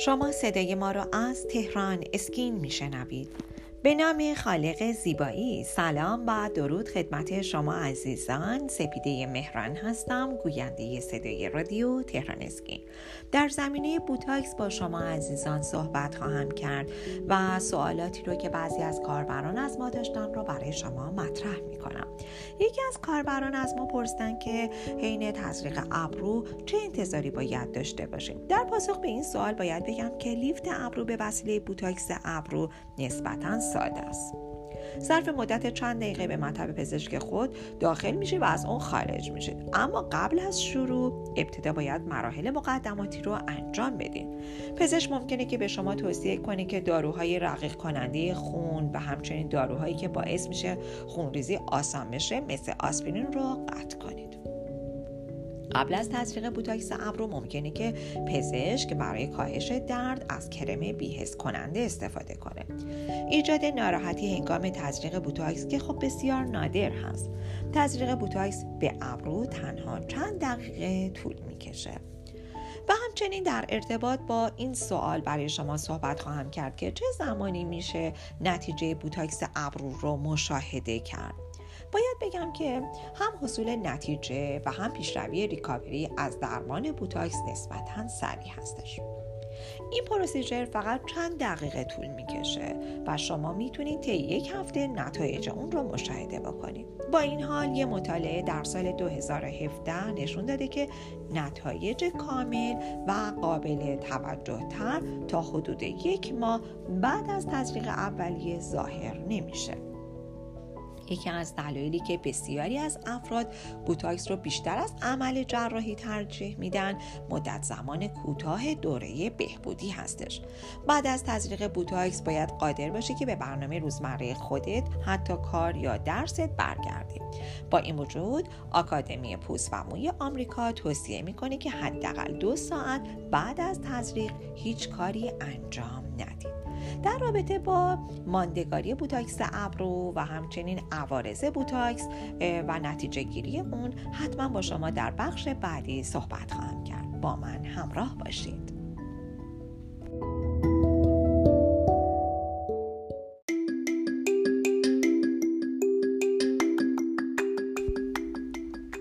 شما صدای ما را از تهران اسکین میشنوید. به نام خالق زیبایی. سلام و درود خدمت شما عزیزان. سپیده مهران هستم گوینده صدای رادیو تهران اسکین در زمینه بوتاکس با شما عزیزان صحبت خواهم کرد و سوالاتی رو که بعضی از کاربران از ما داشتن رو برای شما مطرح می کنم یکی از کاربران از ما پرسیدن که حین تزریق ابرو چه انتظاری باید داشته باشیم. در پاسخ به این سوال باید بگم که لیفت ابرو به وسیله بوتاکس ابرو نسبتا ساده است. ظرف مدت چند دقیقه به مطب پزشک خود داخل میشه و از اون خارج میشید اما قبل از شروع ابتدا باید مراحل مقدماتی رو انجام بدین. پزشک ممکنه که به شما توصیه کنه که داروهای رقیق کننده خون و همچنین داروهایی که باعث میشه خونریزی آسان بشه مثل آسپرین رو قطع کنید. قبل از تزریق بوتاکس ابرو ممکنه که پزشک برای کاهش درد از کرم بی‌حس کننده استفاده کنه. ایجاد ناراحتی هنگام تزریق بوتاکس که خب بسیار نادر هست. تزریق بوتاکس به ابرو تنها چند دقیقه طول می‌کشه. و همچنین در ارتباط با این سوال برای شما صحبت خواهم کرد که چه زمانی میشه نتیجه بوتاکس ابرو رو مشاهده کرد. باید بگم که هم حصول نتیجه و هم پیشروی ریکاوری از درمان بوتاکس نسبتا سریع هستش. این پروسیجر فقط چند دقیقه طول می‌کشه و شما می‌تونید طی یک هفته نتایج اون رو مشاهده بکنید. با این حال یه مطالعه در سال 2017 نشون داده که نتایج کامل و قابل توجه تر تا حدود یک ماه بعد از تزریق اولیه ظاهر نمیشه. یکی از دلایلی که بسیاری از افراد بوتاکس رو بیشتر از عمل جراحی ترجیح میدن مدت زمان کوتاه دوره بهبودی هستش. بعد از تزریق بوتاکس باید قادر باشی که به برنامه روزمره خودت حتی کار یا درست برگردی. با این وجود آکادمی پوست و موی آمریکا توصیه می‌کنه که حداقل دو ساعت بعد از تزریق هیچ کاری انجام ندید. در رابطه با ماندگاری بوتاکس ابرو و همچنین عوارض بوتاکس و نتیجه گیری اون حتما با شما در بخش بعدی صحبت خواهم کرد. با من همراه باشید.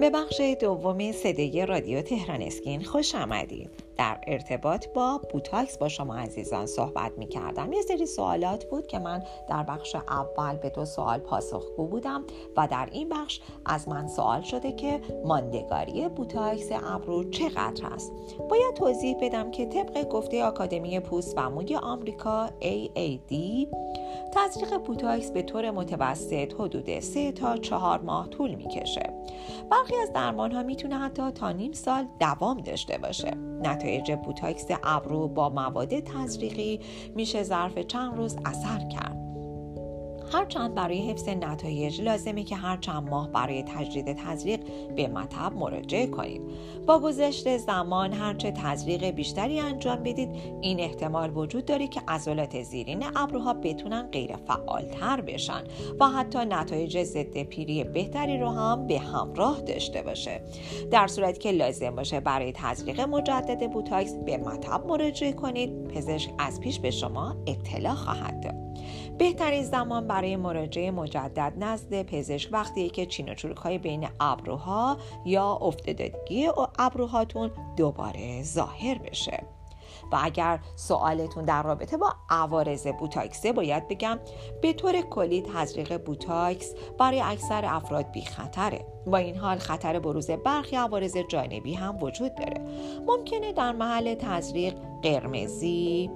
به بخش دوم صدای رادیو تهران اسکین خوش آمدید. در ارتباط با بوتاکس با شما عزیزان صحبت می کردم یه سری سوالات بود که من در بخش اول به دو سوال پاسخگو بودم و در این بخش از من سوال شده که ماندگاری بوتاکس ابرو چقدر است؟ باید توضیح بدم که طبق گفته آکادمی پوست و موی آمریکا AAD تزریق بوتاکس به طور متوسط حدود 3 تا 4 ماه طول می‌کشه. برخی از درمان ها می‌تونه حتی تا نیم سال دوام داشته باشه. نتایج بوتاکس ابرو با مواد تزریقی میشه ظرف چند روز اثر کرد. هرچند برای حفظ نتایج لازمه که هر چند ماه برای تجدید تزریق به مطب مراجعه کنید. با گذشت زمان هرچه تزریق بیشتری انجام بدید این احتمال وجود داره که عضلات زیرین ابروها بتونن غیر فعالتر بشن و حتی نتایج ضد پیری بهتری رو هم به همراه داشته باشه. در صورتی که لازم باشه برای تزریق مجدد بوتاکس به مطب مراجعه کنید پزشک از پیش به شما اطلاع خواهد داد. بهترین زمان برای مراجعه مجدد نزد پزشک وقتی که چین و چروک های بین ابروها یا افتادگی ابروهاتون دوباره ظاهر بشه. و اگر سوالتون در رابطه با عوارض بوتاکسه باید بگم به طور کلی تزریق بوتاکس برای اکثر افراد بی خطره با این حال خطر بروز برخی عوارض جانبی هم وجود داره. ممکنه در محل تزریق قرمزی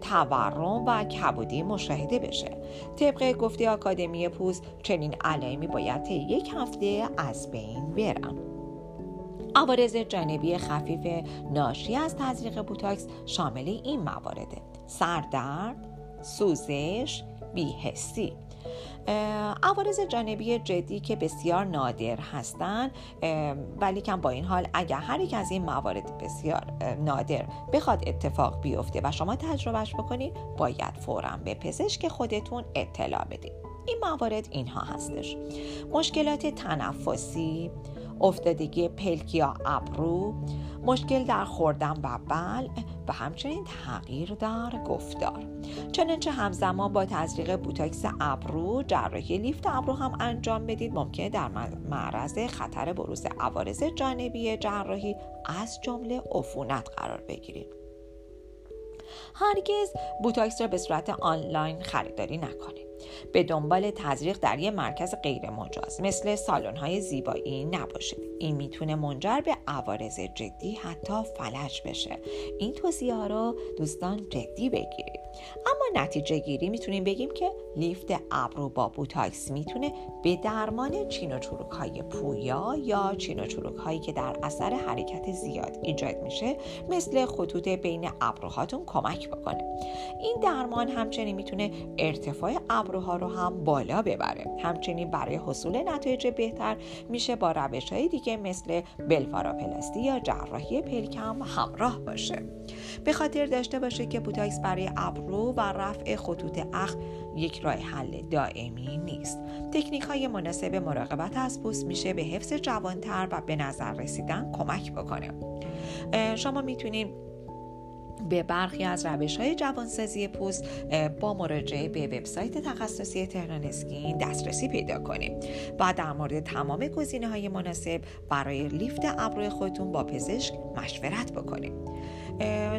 تورم و کبودی مشاهده بشه. طبق گفته آکادمی پوست چنین علائمی باید یک هفته از بین برن عوارض جانبی خفیف ناشی از تزریق بوتاکس شامل این موارده سردرد سوزش بیهستی. عوارض جانبی جدی که بسیار نادر هستند ولی کم با این حال اگر هر یک از این موارد بسیار نادر بخواد اتفاق بیفته و شما تجربهش بکنید باید فورا به پزشک خودتون اطلاع بدید این موارد اینها هستش. مشکلات تنفسی افتادگی پلک یا ابرو مشکل در خوردن و بل و همچنین تغییر در گفتار. چنانچه همزمان با تزریق بوتاکس ابرو جراحی لیفت ابرو هم انجام بدید. ممکنه در معرض خطر بروز عوارض جانبی جراحی از جمله عفونت قرار بگیرید. هرگز بوتاکس را به صورت آنلاین خریداری نکنید. به دنبال تزریق در یک مرکز غیر مجاز مثل سالن های زیبایی نباشید. این می‌تونه منجر به عوارض جدی حتی فلج بشه. این توصیه ها رو دوستان جدی بگیرید. اما نتیجه گیری می‌تونیم بگیم که لیفت ابرو با بوتاکس می‌تونه به درمان چین و چروک های پویا یا چین و چروک هایی که در اثر حرکت زیاد ایجاد میشه مثل خطوط بین ابروهاتون کمک بکنه. این درمان همچنین می‌تونه ارتفاع ابروها رو هم بالا ببره. همچنین برای حصول نتایج بهتر میشه با روش های دیگه مثل بلفاراپلاستی یا جراحی پلکم همراه باشه. به خاطر داشته باشه که بوتاکس برای ابرو و رفع خطوط اخ یک راه حل دائمی نیست. تکنیک های مناسب مراقبت از پوست میشه به حفظ جوانتر و به نظر رسیدن کمک بکنه. شما می‌تونید به برخی از روش های جوانسازی پوست با مراجعه به وبسایت تخصصی تهران اسکین دسترسی پیدا کنیم و در مورد تمام گزینه های مناسب برای لیفت ابروی خودتون با پزشک مشورت بکنید.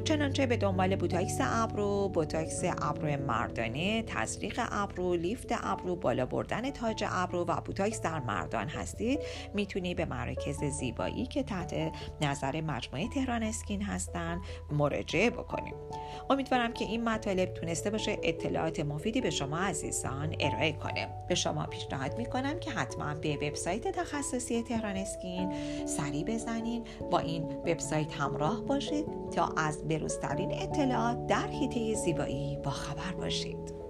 چنانچه به دنبال بوتاکس ابرو بوتاکس ابرو مردانه تزریق ابرو لیفت ابرو بالا بردن تاج ابرو و بوتاکس در مردان هستید می‌تونید به مراکز زیبایی که تحت نظر مجموعه تهران اسکین هستند مراجعه بکنید. امیدوارم که این مطالب تونسته باشه اطلاعات مفیدی به شما عزیزان ارائه کنه. به شما پیشنهاد می‌کنم که حتما به وبسایت تخصصی تهران اسکین سری بزنین. با این وبسایت همراه باشید تا از بروزترین اطلاعات در حیطه زیبایی با خبر باشید.